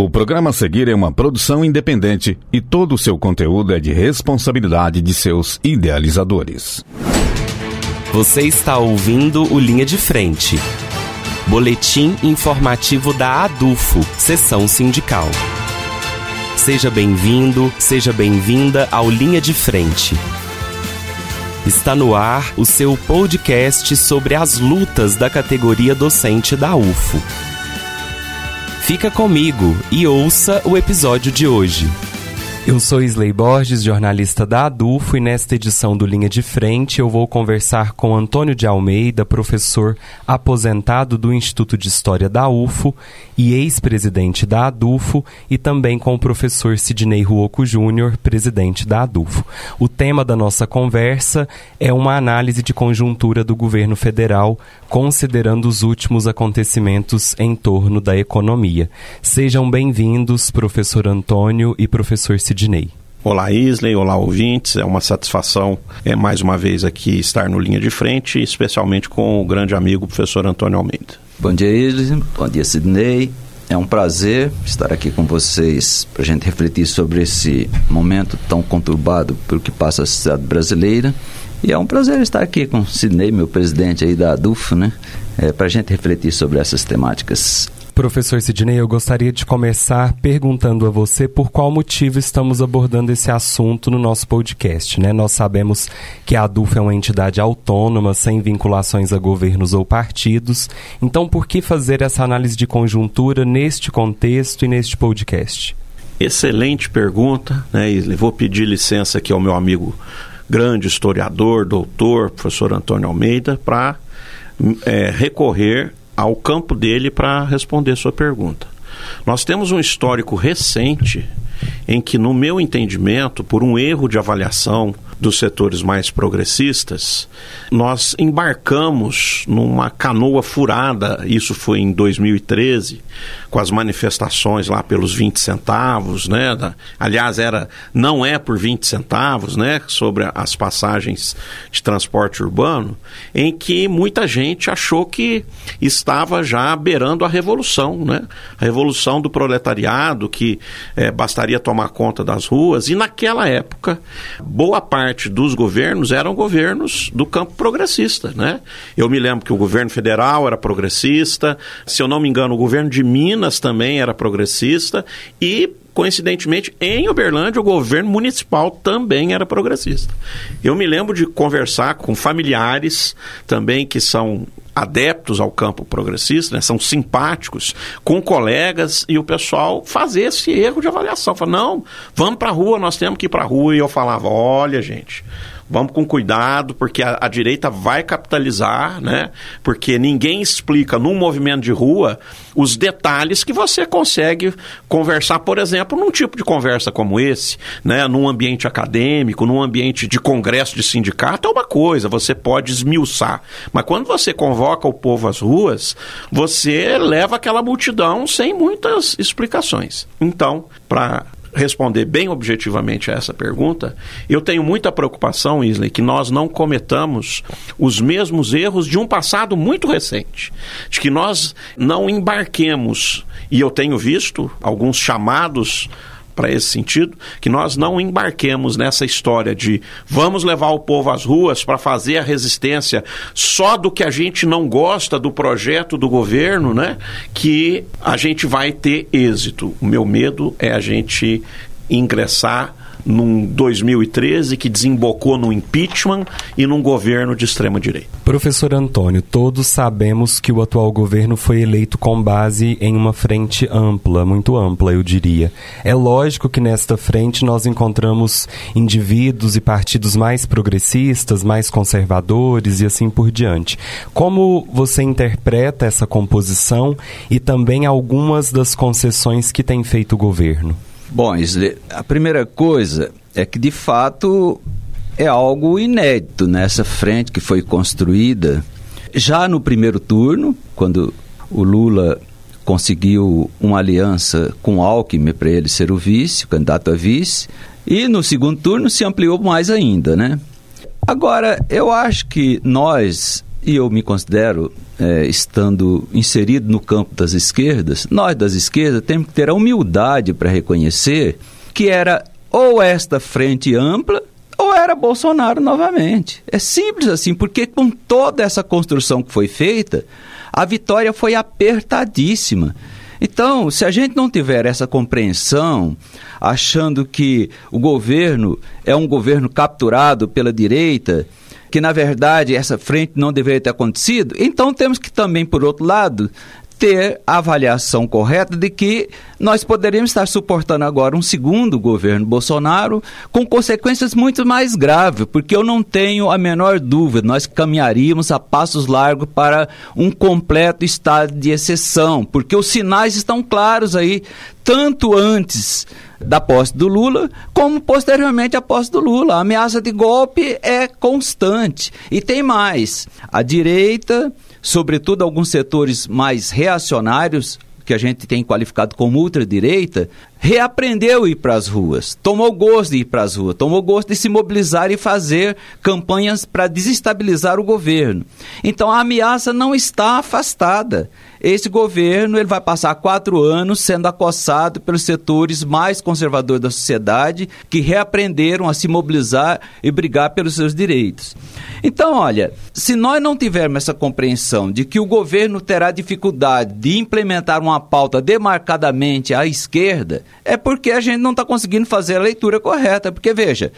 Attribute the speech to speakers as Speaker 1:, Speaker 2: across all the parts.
Speaker 1: O programa a seguir é uma produção independente e todo o seu conteúdo é de responsabilidade de seus idealizadores.
Speaker 2: Você está ouvindo o Linha de Frente. Boletim informativo da ADUFO, Sessão Sindical. Seja bem-vindo, seja bem-vinda ao Linha de Frente. Está no ar o seu podcast sobre as lutas da categoria docente da UFO. Fica comigo e ouça o episódio de hoje. Eu sou Isley Borges, jornalista da ADUFO, e nesta edição do Linha de Frente eu vou conversar com Antônio de Almeida, professor aposentado do Instituto de História da UFO e ex-presidente da ADUFO, e também com o professor Sidney Ruoco Júnior, presidente da ADUFO. O tema da nossa conversa é uma análise de conjuntura do governo federal, considerando os últimos acontecimentos em torno da economia. Sejam bem-vindos, professor Antônio e professor Sidney. Sidney.
Speaker 3: Olá, Isley. Olá, ouvintes. É uma satisfação, é, mais uma vez, aqui estar no Linha de Frente, especialmente com o grande amigo, professor Antônio Almeida.
Speaker 4: Bom dia, Isley. Bom dia, Sidney. É um prazer estar aqui com vocês para a gente refletir sobre esse momento tão conturbado pelo que passa a sociedade brasileira. E é um prazer estar aqui com o Sidney, meu presidente aí da ADUF, né? É, para a gente refletir sobre essas temáticas.
Speaker 2: Professor Sidney, eu gostaria de começar perguntando a você por qual motivo estamos abordando esse assunto no nosso podcast. Né? Nós sabemos que a ADUF é uma entidade autônoma, sem vinculações a governos ou partidos. Então, por que fazer essa análise de conjuntura neste contexto e neste podcast?
Speaker 3: Excelente pergunta, né, Isle? Vou pedir licença aqui ao meu amigo grande historiador, doutor, professor Antônio Almeida, para é, recorrer ao campo dele para responder sua pergunta. Nós temos um histórico recente em que, no meu entendimento, por um erro de avaliação dos setores mais progressistas, nós embarcamos numa canoa furada, isso foi em 2013, com as manifestações lá pelos 20 centavos, né? Da, aliás, era não é por 20 centavos, né, sobre as passagens de transporte urbano, em que muita gente achou que estava já beirando a revolução, né? A revolução do proletariado que é, bastaria tomar conta das ruas e naquela época boa parte dos governos eram governos do campo progressista, né? Eu me lembro que o governo federal era progressista, se eu não me engano, o governo de Minas também era progressista e coincidentemente, em Uberlândia, o governo municipal também era progressista. Eu me lembro de conversar com familiares também que são adeptos ao campo progressista, né, são simpáticos, com colegas, e o pessoal fazer esse erro de avaliação. Fala, não, vamos para a rua, nós temos que ir para a rua. E eu falava, olha, gente, vamos com cuidado, porque a, a, direita vai capitalizar, né? Porque ninguém explica num movimento de rua os detalhes que você consegue conversar, por exemplo, num tipo de conversa como esse, né? Num ambiente acadêmico, num ambiente de congresso de sindicato, é uma coisa, você pode esmiuçar. Mas quando você convoca o povo às ruas, você leva aquela multidão sem muitas explicações. Então, para responder bem objetivamente a essa pergunta, eu tenho muita preocupação, Isley, que nós não cometamos os mesmos erros de um passado muito recente. De que nós não embarquemos, e eu tenho visto alguns chamados para esse sentido, que nós não embarquemos nessa história de vamos levar o povo às ruas para fazer a resistência só do que a gente não gosta do projeto do governo, né? Que a gente vai ter êxito. O meu medo é a gente ingressar num 2013 que desembocou no impeachment e num governo de extrema direita.
Speaker 2: Professor Antônio, todos sabemos que o atual governo foi eleito com base em uma frente ampla, muito ampla, eu diria. É lógico que nesta frente nós encontramos indivíduos e partidos mais progressistas, mais conservadores e assim por diante. Como você interpreta essa composição e também algumas das concessões que tem feito o governo?
Speaker 4: Bom, a primeira coisa é que, de fato, é algo inédito nessa frente que foi construída já no primeiro turno, quando o Lula conseguiu uma aliança com Alckmin para ele ser o vice, o candidato a vice, e no segundo turno se ampliou mais ainda, né? Agora, eu acho que nós, e eu me considero é, estando inserido no campo das esquerdas, nós das esquerdas temos que ter a humildade para reconhecer que era ou esta frente ampla ou era Bolsonaro novamente. É simples assim, porque com toda essa construção que foi feita, a vitória foi apertadíssima. Então, se a gente não tiver essa compreensão, achando que o governo é um governo capturado pela direita, que na verdade essa frente não deveria ter acontecido, então temos que também, por outro lado, ter a avaliação correta de que nós poderíamos estar suportando agora um segundo governo Bolsonaro com consequências muito mais graves, porque eu não tenho a menor dúvida, nós caminharíamos a passos largos para um completo estado de exceção, porque os sinais estão claros aí, tanto antes da posse do Lula, como posteriormente à posse do Lula. A ameaça de golpe é constante. E tem mais: a direita sobretudo alguns setores mais reacionários, que a gente tem qualificado como ultradireita, reaprendeu ir para as ruas, tomou gosto de ir para as ruas, tomou gosto de se mobilizar e fazer campanhas para desestabilizar o governo. Então a ameaça não está afastada. Esse governo ele vai passar quatro anos sendo acossado pelos setores mais conservadores da sociedade que reaprenderam a se mobilizar e brigar pelos seus direitos. Então, olha, se nós não tivermos essa compreensão de que o governo terá dificuldade de implementar uma pauta demarcadamente à esquerda, é porque a gente não está conseguindo fazer a leitura correta. Porque, veja,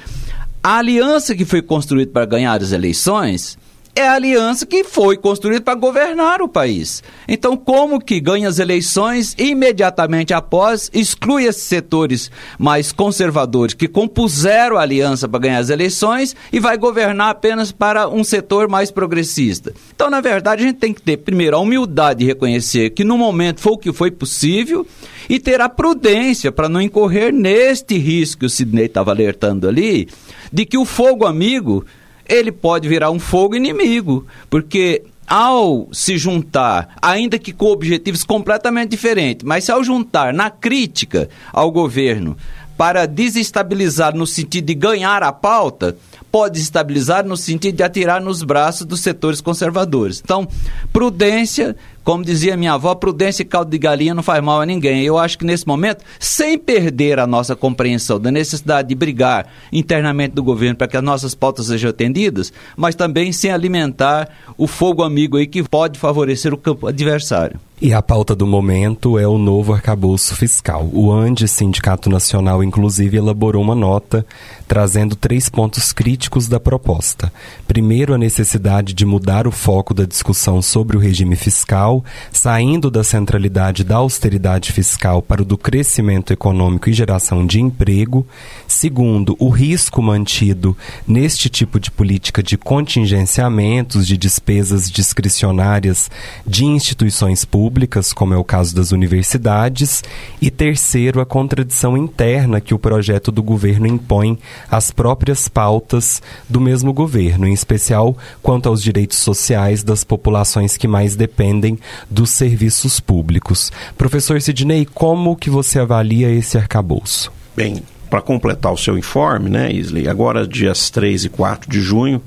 Speaker 4: a aliança que foi construída para ganhar as eleições é a aliança que foi construída para governar o país. Então, como que ganha as eleições imediatamente após, exclui esses setores mais conservadores que compuseram a aliança para ganhar as eleições e vai governar apenas para um setor mais progressista? Então, na verdade, a gente tem que ter, primeiro, a humildade de reconhecer que no momento foi o que foi possível e ter a prudência para não incorrer neste risco que o Sidney estava alertando ali, de que o fogo amigo ele pode virar um fogo inimigo, porque ao se juntar, ainda que com objetivos completamente diferentes, mas se ao juntar na crítica ao governo para desestabilizar no sentido de ganhar a pauta, pode desestabilizar no sentido de atirar nos braços dos setores conservadores. Então, prudência, como dizia minha avó, prudência e caldo de galinha não faz mal a ninguém. Eu acho que nesse momento, sem perder a nossa compreensão da necessidade de brigar internamente do governo para que as nossas pautas sejam atendidas, mas também sem alimentar o fogo amigo aí que pode favorecer o campo adversário.
Speaker 2: E a pauta do momento é o novo arcabouço fiscal. O ANDE, Sindicato Nacional, inclusive, elaborou uma nota trazendo três pontos críticos da proposta. Primeiro, a necessidade de mudar o foco da discussão sobre o regime fiscal, saindo da centralidade da austeridade fiscal para o do crescimento econômico e geração de emprego. Segundo, o risco mantido neste tipo de política de contingenciamentos de despesas discricionárias de instituições públicas públicas, como é o caso das universidades, e terceiro, a contradição interna que o projeto do governo impõe às próprias pautas do mesmo governo, em especial quanto aos direitos sociais das populações que mais dependem dos serviços públicos. Professor Sidney, como que você avalia esse arcabouço?
Speaker 3: Bem, para completar o seu informe, né, Isley, agora dias 3 e 4 de junho,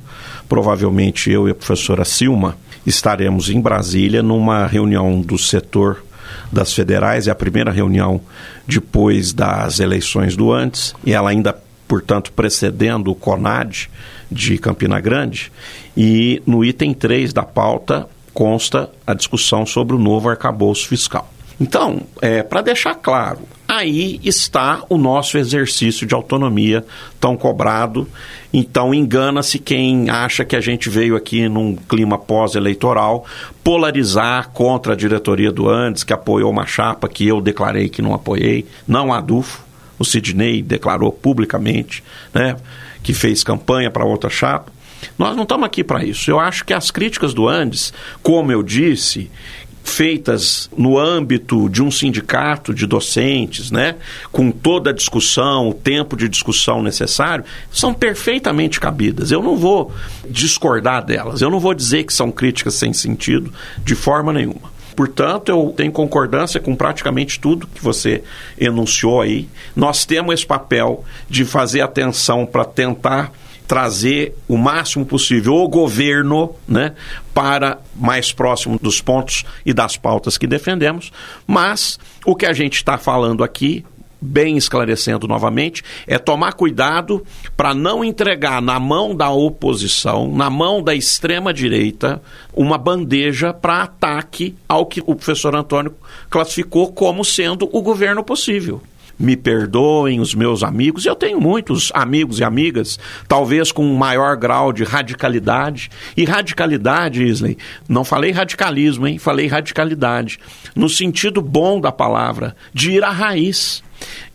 Speaker 3: provavelmente eu e a professora Silma estaremos em Brasília numa reunião do setor das federais, é a primeira reunião depois das eleições do antes, e ela ainda, portanto, precedendo o CONAD de Campina Grande. E no item 3 da pauta consta a discussão sobre o novo arcabouço fiscal. Então, é, para deixar claro, aí está o nosso exercício de autonomia tão cobrado. Então, engana-se quem acha que a gente veio aqui num clima pós-eleitoral polarizar contra a diretoria do Andes, que apoiou uma chapa que eu declarei que não apoiei, não a Dufo. O Sidney declarou publicamente, né, que fez campanha para outra chapa. Nós não estamos aqui para isso. Eu acho que as críticas do Andes, como eu disse, feitas no âmbito de um sindicato de docentes, né, com toda a discussão, o tempo de discussão necessário, são perfeitamente cabidas. Eu não vou discordar delas, eu não vou dizer que são críticas sem sentido de forma nenhuma. Portanto, eu tenho concordância com praticamente tudo que você enunciou aí. Nós temos esse papel de fazer atenção para tentar trazer o máximo possível o governo né, para mais próximo dos pontos e das pautas que defendemos, mas o que a gente está falando aqui bem esclarecendo novamente, é tomar cuidado para não entregar na mão da oposição, na mão da extrema-direita, uma bandeja para ataque ao que o professor Antônio classificou como sendo o governo possível me perdoem os meus amigos, eu tenho muitos amigos e amigas, talvez com um maior grau de radicalidade. E radicalidade, Isley, não falei radicalismo, hein? Falei radicalidade, no sentido bom da palavra, de ir à raiz.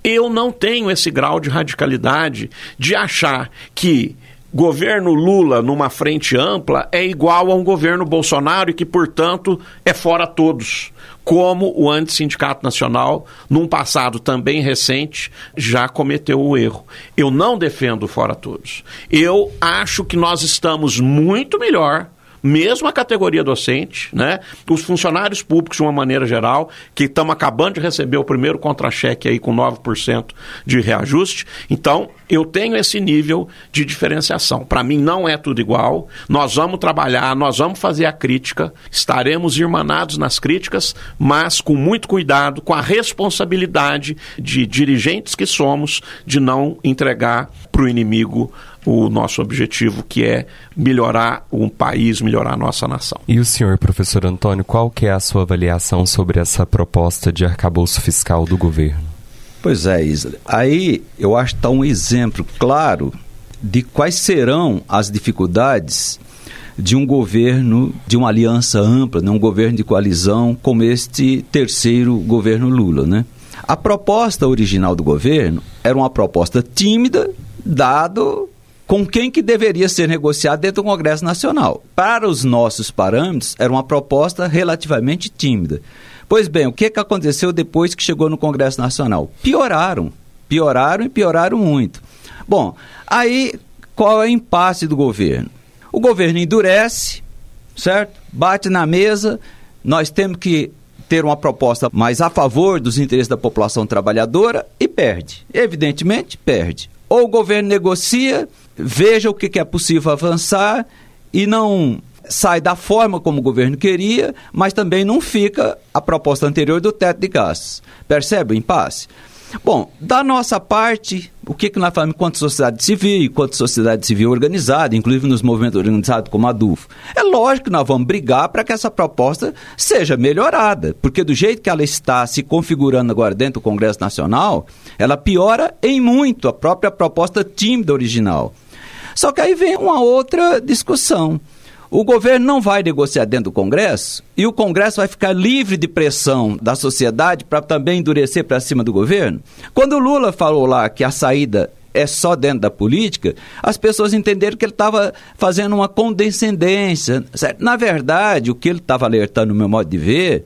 Speaker 3: Eu não tenho esse grau de radicalidade de achar que governo Lula numa frente ampla é igual a um governo Bolsonaro e que, portanto, é fora todos. Como o Antissindicato Nacional, num passado também recente, já cometeu o erro. Eu não defendo fora todos. Eu acho que nós estamos muito melhor mesmo a categoria docente, né? Os funcionários públicos, de uma maneira geral, que estamos acabando de receber o primeiro contra-cheque aí com 9% de reajuste. Então, eu tenho esse nível de diferenciação. Para mim, não é tudo igual. Nós vamos trabalhar, nós vamos fazer a crítica, estaremos irmanados nas críticas, mas com muito cuidado, com a responsabilidade de dirigentes que somos, de não entregar para o inimigo o nosso objetivo, que é melhorar um país, melhorar a nossa nação.
Speaker 5: E o senhor, professor Antônio, qual que é a sua avaliação sobre essa proposta de arcabouço fiscal do governo?
Speaker 4: Pois é, Isla. Aí eu acho que está um exemplo claro de quais serão as dificuldades de um governo, de uma aliança ampla, né, um governo de coalizão como este terceiro governo Lula, né? A proposta original do governo era uma proposta tímida, dado com quem que deveria ser negociado dentro do Congresso Nacional. Para os nossos parâmetros, era uma proposta relativamente tímida. Pois bem, o que, que aconteceu depois que chegou no Congresso Nacional? Pioraram. Pioraram e pioraram muito. Bom, aí qual é o impasse do governo? O governo endurece, certo? Bate na mesa, nós temos que ter uma proposta mais a favor dos interesses da população trabalhadora e perde. Evidentemente, perde. Ou o governo negocia veja o que é possível avançar e não sai da forma como o governo queria, mas também não fica a proposta anterior do teto de gastos. Percebe o impasse? Bom, da nossa parte, o que, que nós falamos enquanto sociedade civil, enquanto sociedade civil organizada, inclusive nos movimentos organizados como a DUF? É lógico que nós vamos brigar para que essa proposta seja melhorada, porque do jeito que ela está se configurando agora dentro do Congresso Nacional, ela piora em muito a própria proposta tímida original. Só que aí vem uma outra discussão. O governo não vai negociar dentro do Congresso e o Congresso vai ficar livre de pressão da sociedade para também endurecer para cima do governo. Quando o Lula falou lá que a saída é só dentro da política, as pessoas entenderam que ele estava fazendo uma condescendência. Certo? Na verdade, o que ele estava alertando, no meu modo de ver,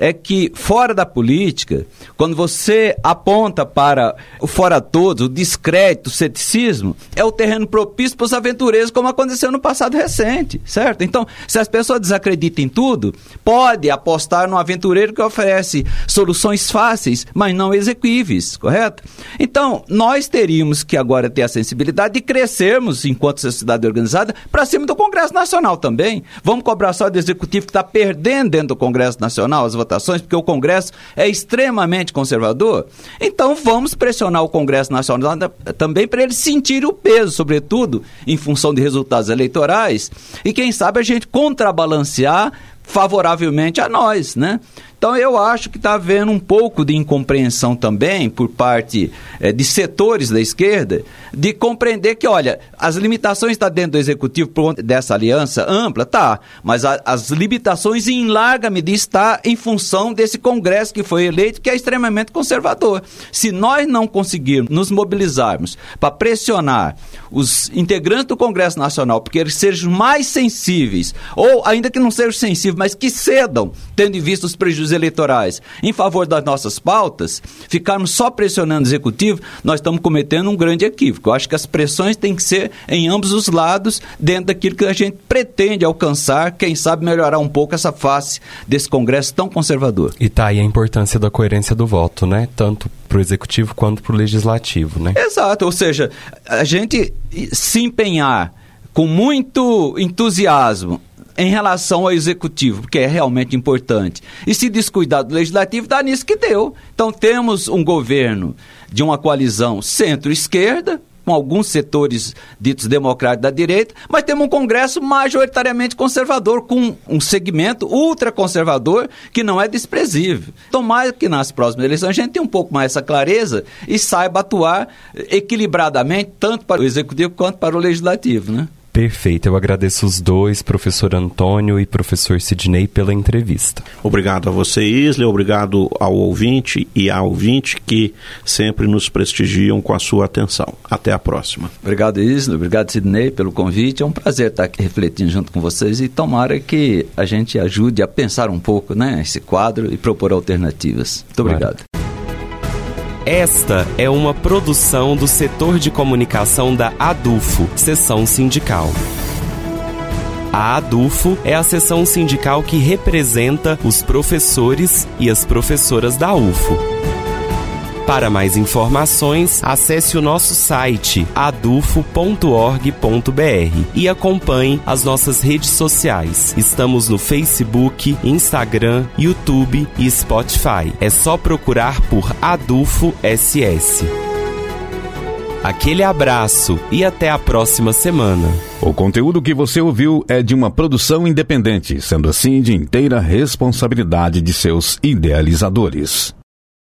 Speaker 4: é que fora da política, quando você aponta para o fora todos, o descrédito, o ceticismo, é o terreno propício para os aventureiros, como aconteceu no passado recente, certo? Então, se as pessoas desacreditam em tudo, pode apostar no aventureiro que oferece soluções fáceis, mas não exequíveis, correto? Então, nós teríamos que agora ter a sensibilidade de crescermos enquanto sociedade organizada para cima do Congresso Nacional também. Vamos cobrar só do Executivo que está perdendo dentro do Congresso Nacional as votações votações, porque o Congresso é extremamente conservador. Então vamos pressionar o Congresso Nacional também para ele sentir o peso, sobretudo em função de resultados eleitorais, e quem sabe a gente contrabalancear favoravelmente a nós, né? Então eu acho que está havendo um pouco de incompreensão também por parte é, de setores da esquerda de compreender que, olha, as limitações estão tá dentro do executivo por conta dessa aliança ampla, tá, mas a, as limitações em larga medida está em função desse Congresso que foi eleito, que é extremamente conservador. Se nós não conseguirmos nos mobilizarmos para pressionar os integrantes do Congresso Nacional porque eles sejam mais sensíveis, ou ainda que não sejam sensíveis, mas que cedam, tendo em vista os prejuízos eleitorais, em favor das nossas pautas, ficarmos só pressionando o executivo, nós estamos cometendo um grande equívoco. Eu acho que as pressões têm que ser em ambos os lados, dentro daquilo que a gente pretende alcançar, quem sabe melhorar um pouco essa face desse Congresso tão conservador.
Speaker 5: E tá aí a importância da coerência do voto, né? Tanto para o executivo quanto para o legislativo, né?
Speaker 4: Exato, ou seja, a gente se empenhar com muito entusiasmo em relação ao executivo, que é realmente importante, e se descuidar do legislativo, dá nisso que deu. Então temos um governo de uma coalizão centro-esquerda, com alguns setores ditos democráticos da direita, mas temos um Congresso majoritariamente conservador, com um segmento ultraconservador que não é desprezível. Tomara que nas próximas eleições a gente tenha um pouco mais essa clareza e saiba atuar equilibradamente, tanto para o executivo quanto para o legislativo, né?
Speaker 5: Perfeito, eu agradeço os dois, professor Antônio e professor Sidney, pela entrevista.
Speaker 3: Obrigado a você, Isle, obrigado ao ouvinte e à ouvinte que sempre nos prestigiam com a sua atenção. Até a próxima.
Speaker 4: Obrigado, Isle, obrigado, Sidney, pelo convite. É um prazer estar aqui refletindo junto com vocês e tomara que a gente ajude a pensar um pouco né, esse quadro e propor alternativas. Muito obrigado.
Speaker 2: Esta é uma produção do setor de comunicação da ADUFO, seção sindical. A ADUFO é a seção sindical que representa os professores e as professoras da UFO. Para mais informações, acesse o nosso site adufo.org.br e acompanhe as nossas redes sociais. Estamos no Facebook, Instagram, YouTube e Spotify. É só procurar por Adufo SS. Aquele abraço e até a próxima semana.
Speaker 1: O conteúdo que você ouviu é de uma produção independente, sendo assim de inteira responsabilidade de seus idealizadores.